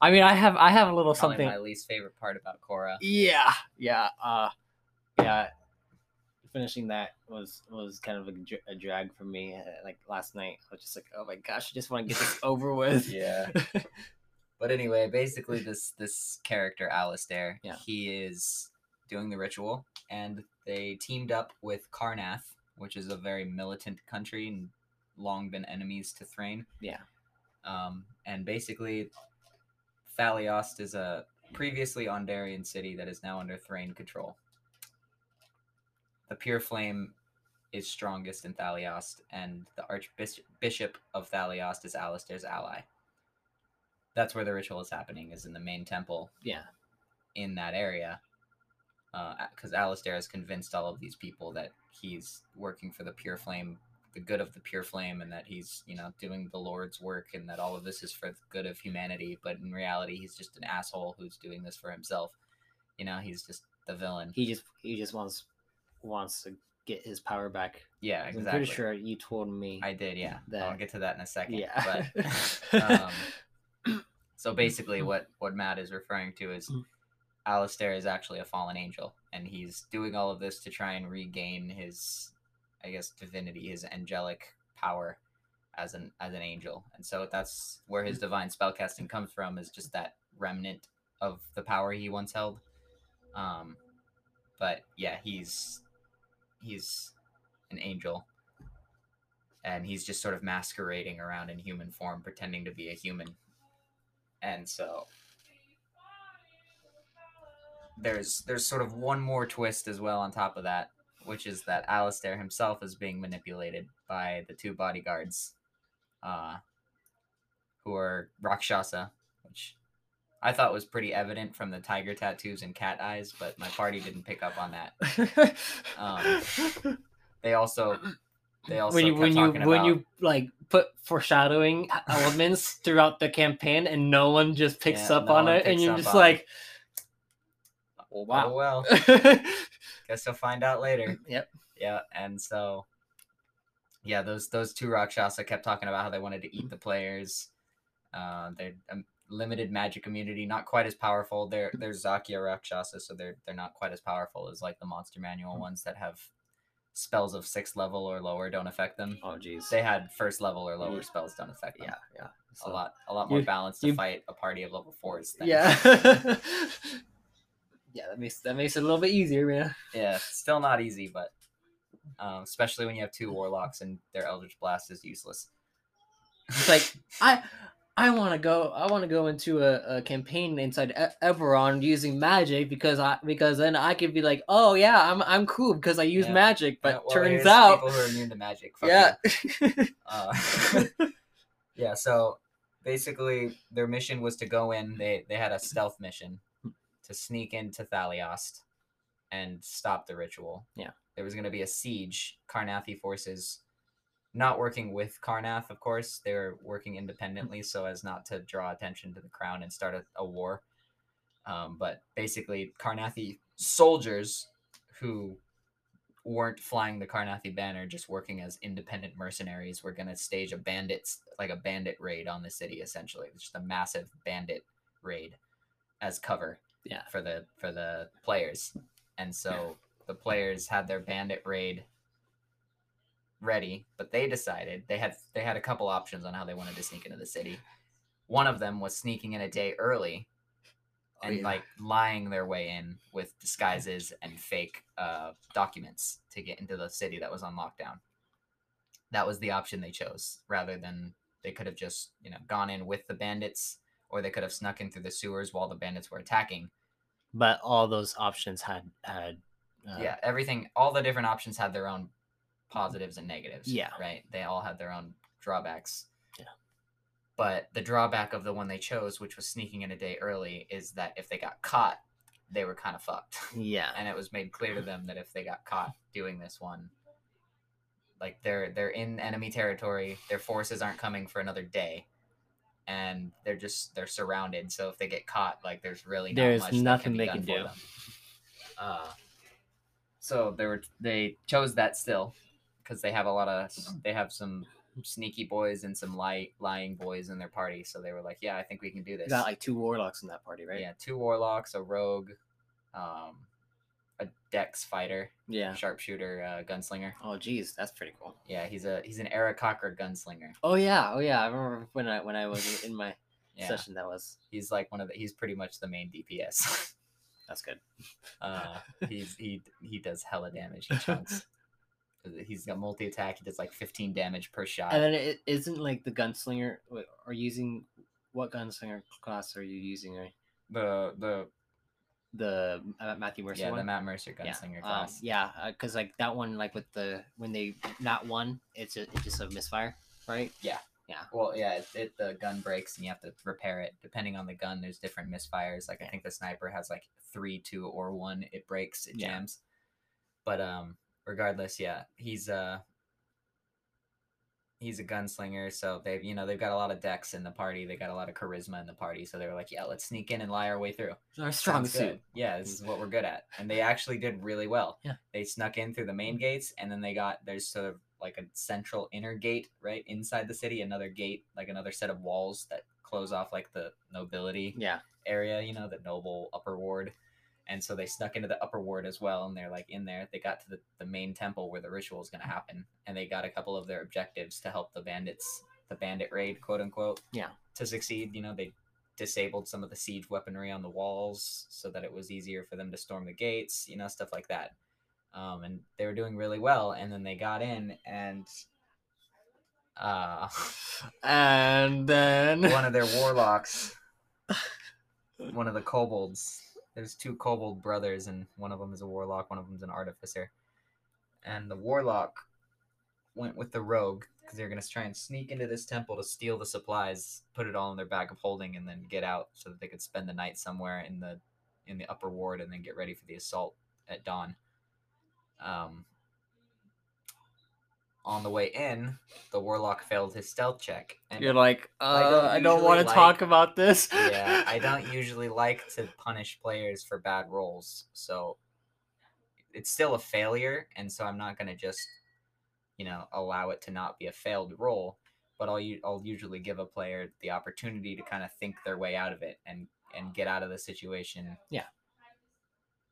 I mean, I have I have a little Probably something. my least favorite part about Korra. Yeah, yeah, uh, yeah. Finishing that was was kind of a, a drag for me. Uh, like last night, I was just like, oh my gosh, I just want to get this over with. Yeah. But anyway, basically this this character Alistair, Yeah. he is doing the ritual and they teamed up with Karrnath, which is a very militant country and long been enemies to Thrane. Yeah. Um, and basically Thaliost is a previously Aundairian city that is now under Thrane control. The Pure Flame is strongest in Thaliost, and the Archbishop of Thaliost is Alistair's ally. That's where the ritual is happening, is in the main temple yeah, in that area. Because Alistair has convinced all of these people that he's working for the Pure Flame, the good of the Pure Flame, and that he's, you know, doing the Lord's work, and that all of this is for the good of humanity. But in reality, he's just an asshole who's doing this for himself. You know, he's just the villain. He just he just wants wants to get his power back. yeah, I'm exactly. pretty sure you told me. I did, yeah. that... I'll get to that in a second. yeah. But um, so basically, what what Matt is referring to is Mm. Alistair is actually a fallen angel, and he's doing all of this to try and regain his, I guess, divinity, his angelic power as an as an angel, and so that's where his divine spellcasting comes from. Is just that remnant of the power he once held. Um, but yeah, he's he's an angel and he's just sort of masquerading around in human form pretending to be a human and so there's there's sort of one more twist as well on top of that which is that Alistair himself is being manipulated by the two bodyguards uh who are Rakshasa which I thought was pretty evident from the tiger tattoos and cat eyes but my party didn't pick up on that. Um, they also they also when you when you talking when about- you like put foreshadowing elements throughout the campaign and no one just picks Yeah, up no on it and you're just like Oh wow well, guess you'll find out later. yep Yeah, and so yeah, those those two Rakshasa kept talking about how they wanted to eat the players. Uh, they're um, limited magic immunity, not quite as powerful. They're they're Zakya Rakshasa, so they're they're not quite as powerful as like the monster manual ones that have spells of sixth level or lower don't affect them. oh jeez They had first level or lower Yeah. spells don't affect them. yeah yeah a lot a lot more you- balanced to you- fight a party of level fours. Than, yeah yeah that makes that makes it a little bit easier man yeah, still not easy, but um, especially when you have two warlocks and their Eldritch Blast is useless. It's like I I want to go I want to go into a, a campaign inside e- Eberron using magic because I because then I could be like oh yeah I'm I'm cool because I use Yeah. magic but Yeah, well, turns out people who are immune to magic. fuck yeah. Uh, yeah. So basically, their mission was to go in. They they had a stealth mission to sneak into Thaliost and stop the ritual. Yeah. There was going to be a siege. Karrnathi forces, not working with Karrnath, of course, they were working independently so as not to draw attention to the crown and start a, a war. Um, but basically, Karrnathi soldiers who weren't flying the Karrnathi banner, just working as independent mercenaries, were going to stage a bandits like a bandit raid on the city. Essentially, it's just a massive bandit raid as cover yeah for the for the players and so the players had their bandit raid ready but they decided they had they had a couple options on how they wanted to sneak into the city. One of them was sneaking in a day early Oh, and yeah. like lying their way in with disguises and fake uh, documents to get into the city that was on lockdown. That was the option they chose rather than they could have just you know gone in with the bandits or they could have snuck in through the sewers while the bandits were attacking. But all those options had had uh, yeah everything all the different options had their own positives and negatives Yeah. right they all had their own drawbacks Yeah. but the drawback of the one they chose which was sneaking in a day early is that if they got caught they were kind of fucked yeah and it was made clear to them that if they got caught doing this one like they're they're in enemy territory their forces aren't coming for another day and they're just they're surrounded so if they get caught like there's really not There's much that nothing be they can do. them. uh so they were they chose that still because they have a lot of they have some sneaky boys and some light lying boys in their party so they were like yeah i think we can do you this. got like two warlocks in that party right? Yeah two warlocks a rogue um a dex fighter yeah. sharpshooter uh, gunslinger. Oh geez that's pretty cool. Yeah he's a he's an Aarakocra gunslinger. Oh yeah oh yeah I remember when I when I was in my yeah. session that was. He's like one of the he's pretty much the main dps that's good. Uh he's he he does hella damage he chunks he's got multi attack he does like 15 damage per shot and then it isn't like the gunslinger are using what gunslinger class are you using right? the the the uh, Matthew Mercer yeah one the matt mercer yeah, gunslinger um, class yeah, because like that one, like with the when they not one, it's a, it's just a misfire, right? Yeah. Yeah. Well, yeah, it, it the gun breaks and you have to repair it. Depending on the gun, there's different misfires. Like I think the sniper has like three, two, or one. It breaks, it Yeah. jams. But um, regardless, yeah, he's uh, he's a gunslinger, so they've you know they've got a lot of dex in the party. They got a lot of charisma in the party, so they were like, yeah, let's sneak in and lie our way through. Our Sounds strongest good. suit. Yeah, this is what we're good at, and they actually did really well. Yeah. they snuck in through the main gates, and then they got there's sort of like a central inner gate right inside the city, another gate like another set of walls that close off like the nobility Yeah. area, you know, the noble upper ward. And so they snuck into the upper ward as well, and they're like in there. They got to the, the main temple where the ritual is going to happen, and they got a couple of their objectives to help the bandits, the bandit raid, quote unquote, Yeah. to succeed. You know, they disabled some of the siege weaponry on the walls so that it was easier for them to storm the gates, you know, stuff like that. Um, and they were doing really well, and then they got in, and uh, And then one of their warlocks, one of the kobolds. There's two kobold brothers, and one of them is a warlock, one of them's an artificer. And the warlock went with the rogue because they're gonna try and sneak into this temple to steal the supplies, put it all in their bag of holding, and then get out so that they could spend the night somewhere in the in the upper ward and then get ready for the assault at dawn. Um, on the way in, the warlock failed his stealth check. And you're like, I don't uh, I don't want to like- talk about this. yeah, I don't usually like to punish players for bad rolls, so it's still a failure, and so I'm not gonna just, you know, allow it to not be a failed roll. But I'll I'll usually give a player the opportunity to kind of think their way out of it and and get out of the situation. Yeah.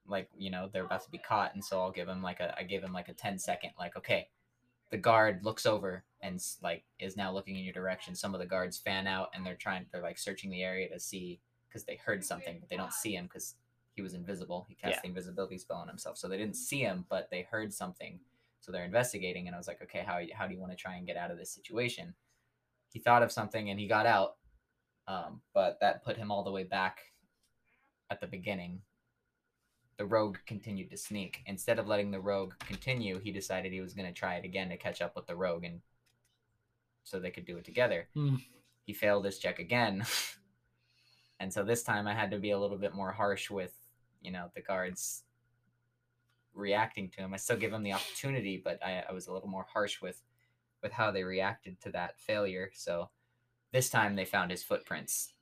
Like you know they're about to be caught, and so I'll give him like a I give him like a 10 second like okay, the guard looks over and like is now looking in your direction. Some of the guards fan out and they're trying they're like searching the area to see because they heard something, but they don't see him because he was invisible. He cast Yeah. the invisibility spell on himself, so they didn't see him, but they heard something. So they're investigating, and I was like, okay, how how do you want to try and get out of this situation? He thought of something and he got out, um, but that put him all the way back at the beginning. The rogue continued to sneak. Instead of letting the rogue continue, he decided he was going to try it again to catch up with the rogue and so they could do it together. Hmm. He failed his check again. and so this time I had to be a little bit more harsh with, you know, the guards reacting to him. I still give him the opportunity, but I, I was a little more harsh with with how they reacted to that failure. So this time they found his footprints,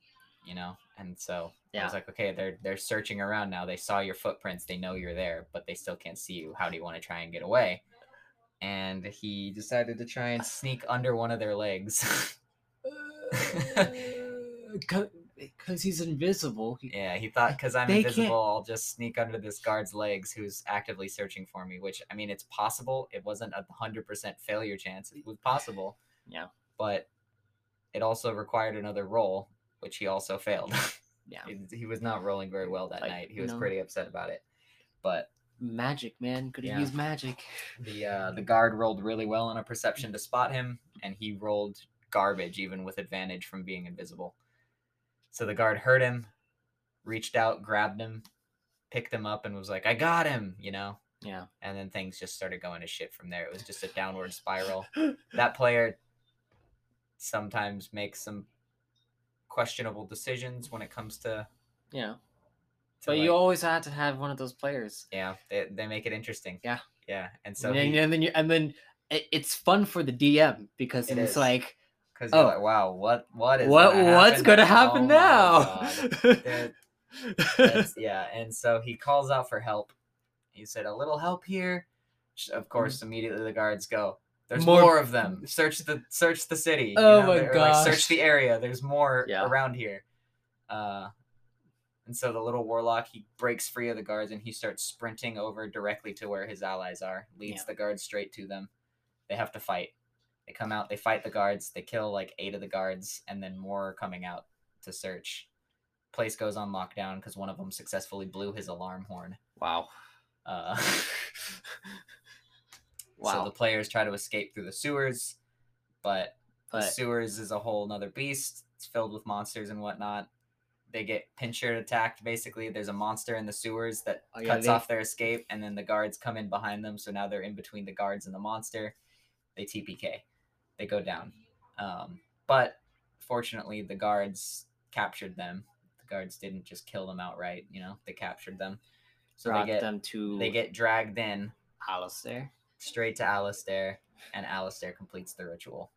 you know, and so I was like, okay, they're they're searching around now. They saw your footprints. They know you're there, but they still can't see you. How do you want to try and get away? And he decided to try and sneak under one of their legs. Because he's invisible. Yeah, he thought because I'm They can't- invisible, I'll just sneak under this guard's legs who's actively searching for me. Which I mean, it's possible. It wasn't a hundred percent failure chance. It was possible. Yeah. but it also required another roll, which he also failed. Yeah. he, he was not rolling very well that Like, night. He was know- pretty upset about it. But Magic, man. Could have Yeah. used magic. the uh, the guard rolled really well on a perception to spot him, and he rolled garbage even with advantage from being invisible. So the guard heard him, reached out, grabbed him, picked him up, and was like, "I got him," you know. Yeah. And then things just started going to shit from there. It was just a downward spiral. that player sometimes makes some questionable decisions when it comes to. Yeah. to, But you always had to have one of those players. yeah, they, they make it interesting. Yeah. Yeah, and so and, then, he, and then you and then it's fun for the DM because It it's is. like because oh. like, wow, what what is what gonna what's gonna happen Oh now? That- yeah, and so he calls out for help. He said, "A little help here." Of course, mm-hmm. immediately the guards go. There's. More- more, of them. Search the search the city. you Oh know, my they're like, gosh. search the area. There's more Yeah. around here. Uh, and so the little warlock he breaks free of the guards and he starts sprinting over directly to where his allies are. Leads Yeah. the guards straight to them. They have to fight. They come out. They fight the guards. They kill like eight of the guards, and then more are coming out to search. Place goes on lockdown because one of them successfully blew his alarm horn. wow. Uh, Wow. So the players try to escape through the sewers, but the sewers is a whole nother beast. It's filled with monsters and whatnot. They get pincher attacked. Basically, there's a monster in the sewers that Oh, yeah, cuts they- off their escape, and then the guards come in behind them. So now they're in between the guards and the monster. They TPK. They go down. Um, but fortunately, the guards captured them. The guards didn't just kill them outright. You know, they captured them. So brought they get them to they get dragged in Alistair. Straight to Alistair, and Alistair completes the ritual.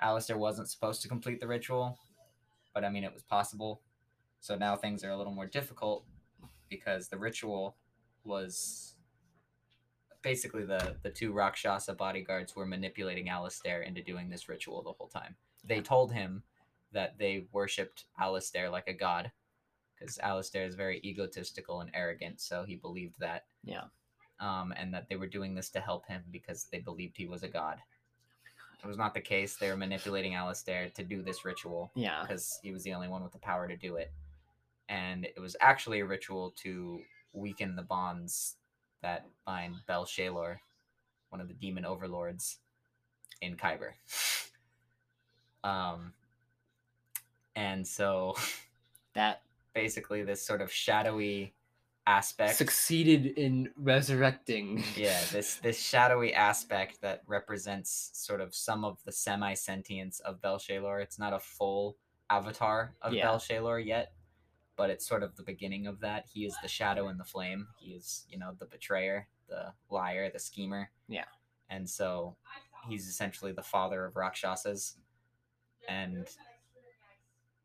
Alistair wasn't supposed to complete the ritual, but I mean it was possible. So now things are a little more difficult because the ritual was basically the the two Rakshasa bodyguards were manipulating Alistair into doing this ritual the whole time. They told him that they worshipped Alistair like a god because Alistair is very egotistical and arrogant, so he believed that. Yeah. Um, and that they were doing this to help him because they believed he was a god. It was not the case. They were manipulating Alistair to do this ritual Yeah. because he was the only one with the power to do it. And it was actually a ritual to weaken the bonds that bind Bel Shalor, one of the demon overlords in Khyber. Um, and so That basically, this sort of shadowy aspect. succeeded in resurrecting. yeah, this this shadowy aspect that represents sort of some of the semi sentience of Bel Shalor. It's not a full avatar of Yeah. Bel Shalor yet, but it's sort of the beginning of that. He is the shadow and the flame. He is, you know, the betrayer, the liar, the schemer. Yeah. And so he's essentially the father of Rakshasas. And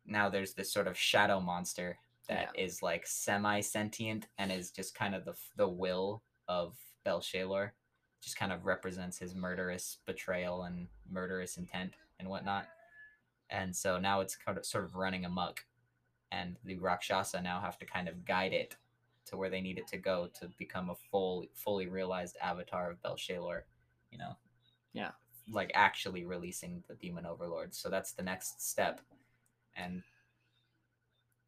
now there's this sort of shadow monster that is like semi sentient and is just kind of the the will of Belshalor, Just kind of represents his murderous betrayal and murderous intent and whatnot. And so now it's kind of sort of running amok, and the Rakshasa now have to kind of guide it to where they need it to go to become a full, fully realized avatar of Belshalor, You know. Yeah. Like actually releasing the demon overlords. So that's the next step, and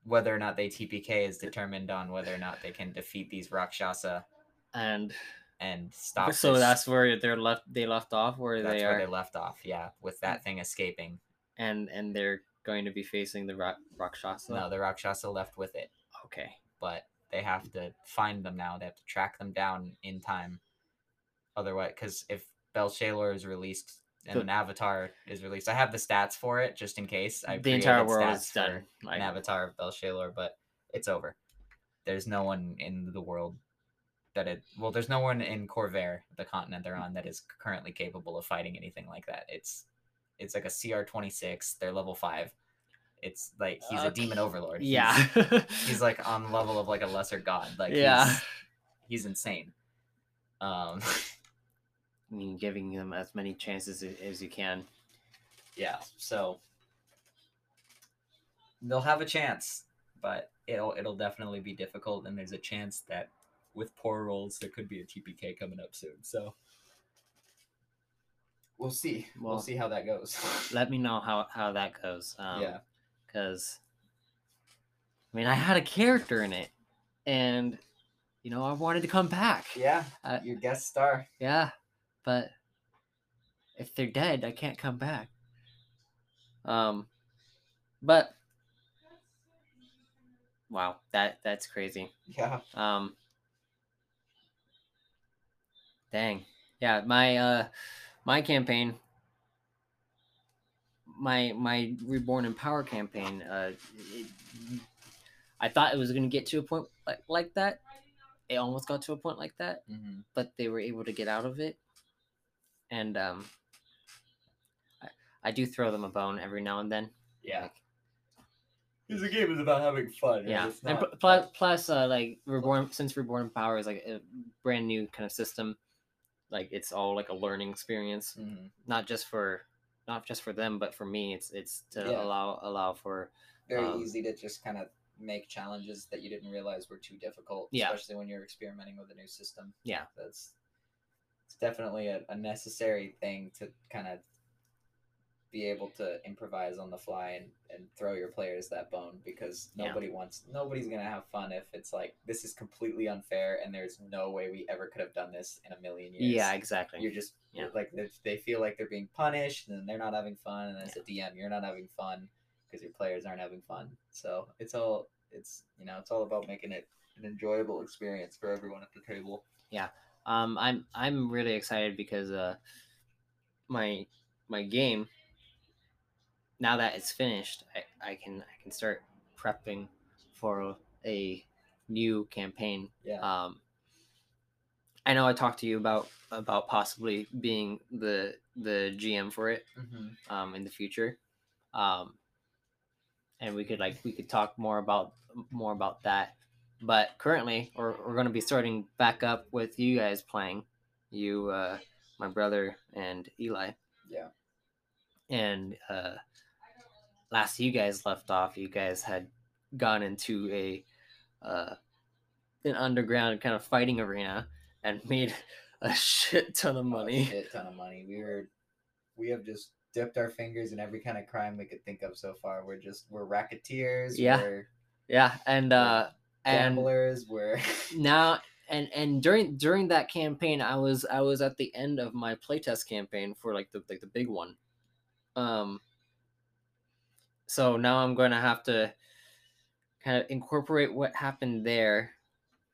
whether or not they TPK is determined on whether or not they can defeat these Rakshasa And and stop. so this- that's where they're left. They left off where that's they where are, they left off. Yeah, with that thing escaping. and and they're going to be facing the Ra- Rakshasa. No, the Rakshasa left with it, Okay. but they have to find them now. They have to track them down in time. Otherwise, because if Bel Shalor is released and The- an avatar is released, I have the stats for it just in case. I the entire world is done. Like, an avatar of Bel Shalor, but it's over. There's no one in the world that it. Well, there's no one in Khorvaire, the continent they're on, that is currently capable of fighting anything like that. It's it's like a CR twenty six. They're level five. It's like he's a demon overlord. Yeah. he's, like on the level of like a lesser god. Like Yeah. he's, he's insane. Um, I mean, giving them as many chances as you can. yeah. So they'll have a chance, but it'll it'll definitely be difficult, and there's a chance that with poor rolls there could be a TPK coming up soon. So we'll see. We'll, Well, see how that goes. Let me know how how that goes. Um, yeah. Because, I mean, I had a character in it, and you know, I wanted to come back. Yeah. Uh, your guest star. Yeah, but if they're dead, I can't come back. Um, but wow, that that's crazy. Yeah. Um, dang, yeah, my uh, my campaign, my my reborn in power campaign. Uh, it, I thought it was gonna get to a point like like that. It almost got to a point like that hmm but they were able to get out of it. And um, I, I do throw them a bone every now and then. Yeah. Like, Because the game is about having fun. and yeah. it's And not- pl- plus, plus, uh, like reborn since reborn power is like a brand new kind of system. Like it's all like a learning experience, Mhm. not just for not just for them, but for me. It's it's to Yeah. allow allow for very Um, easy to just kind of make challenges that you didn't realize were too difficult, Yeah. especially when you're experimenting with a new system. Yeah. That's it's definitely a, a necessary thing to kind of be able to improvise on the fly and, and throw your players that bone because Yeah. nobody wants nobody's gonna have fun if it's like this is completely unfair and there's no way we ever could have done this in a million years. yeah, exactly. You're just Yeah. like they, they feel like they're being punished and they're not having fun and as a DM you're not having fun because your players aren't having fun. So it's all it's you know it's all about making it an enjoyable experience for everyone at the table. Um, I'm I'm really excited because uh, my my game now that it's finished, I, I can I can start prepping for a new campaign. Yeah. Um, I know I talked to you about about possibly being the the GM for it Mm-hmm. um, in the future, um, and we could like we could talk more about more about that. But currently, we're we're going to be starting back up with you guys playing, you, uh, my brother, and Eli. Yeah. And uh, last you guys left off, you guys had gone into a uh, an underground kind of fighting arena and made a shit ton of money. A shit ton of money. We were, we have just dipped our fingers in every kind of crime we could think of so far. We're just we're racketeers. Yeah. We're Yeah, and uh, and gamblers. We're now and and during during that campaign i was i was at the end of my playtest campaign for like the like the big one um so now i'm going to have to kind of incorporate what happened there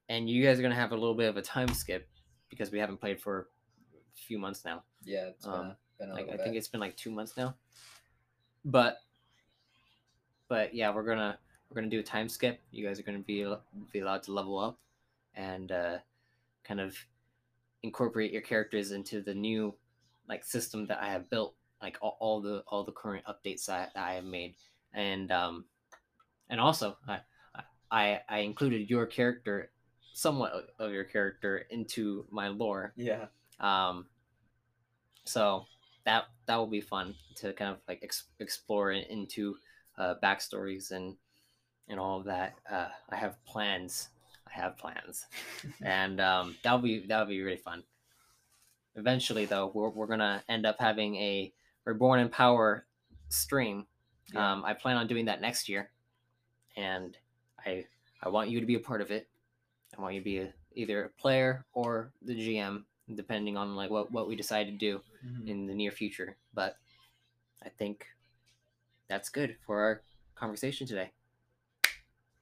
and you guys are going to have a little bit of a time skip because we haven't played for a few months now yeah. It's been, Um, been a like i think it's been like two months now but but yeah we're gonna we're gonna do a time skip. You guys are gonna be be allowed to level up and uh kind of incorporate your characters into the new like system that i have built like all, all the all the current updates that, that i have made. And um and also i i i included your character somewhat of- your character into my lore. Yeah. um so that that will be fun to kind of like ex- explore in- into uh backstories and and all of that uh i have plans. I have plans. And um that'll be that'll be really fun. Eventually though we're, we're gonna end up having a reborn in power stream. Yeah. um i plan on doing that next year. And i i want you to be a part of it. I want you to be a, either a player or the gm depending on like what what we decide to do Mhm. in the near future. But i think that's good for our conversation today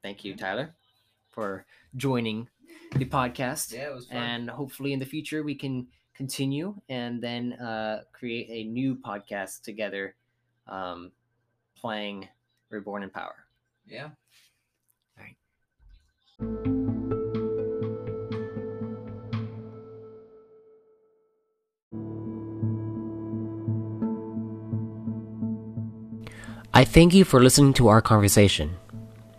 thank you tyler for joining the podcast Yeah, it was fun. and hopefully in the future we can continue and then uh, create a new podcast together um, playing reborn in power yeah. i thank you for listening to our conversation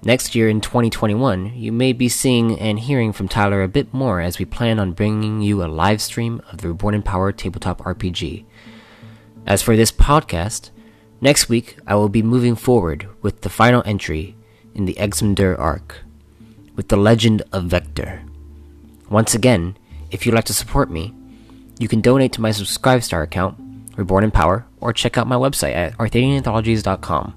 next year in 2021 you may be seeing and hearing from tyler a bit more as we plan on bringing you a live stream of the reborn in power tabletop rpg as for this podcast next week i will be moving forward with the final entry in the exmundur arc with the legend of vector once again if you'd like to support me you can donate to my Subscribestar account, Reborn in Power, or check out my website at arthadiananthologies.com.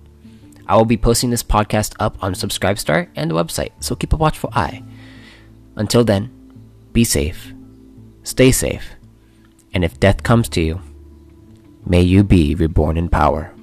I will be posting this podcast up on Subscribestar and the website, so keep a watchful eye. Until then, be safe, stay safe, and if death comes to you, may you be reborn in power.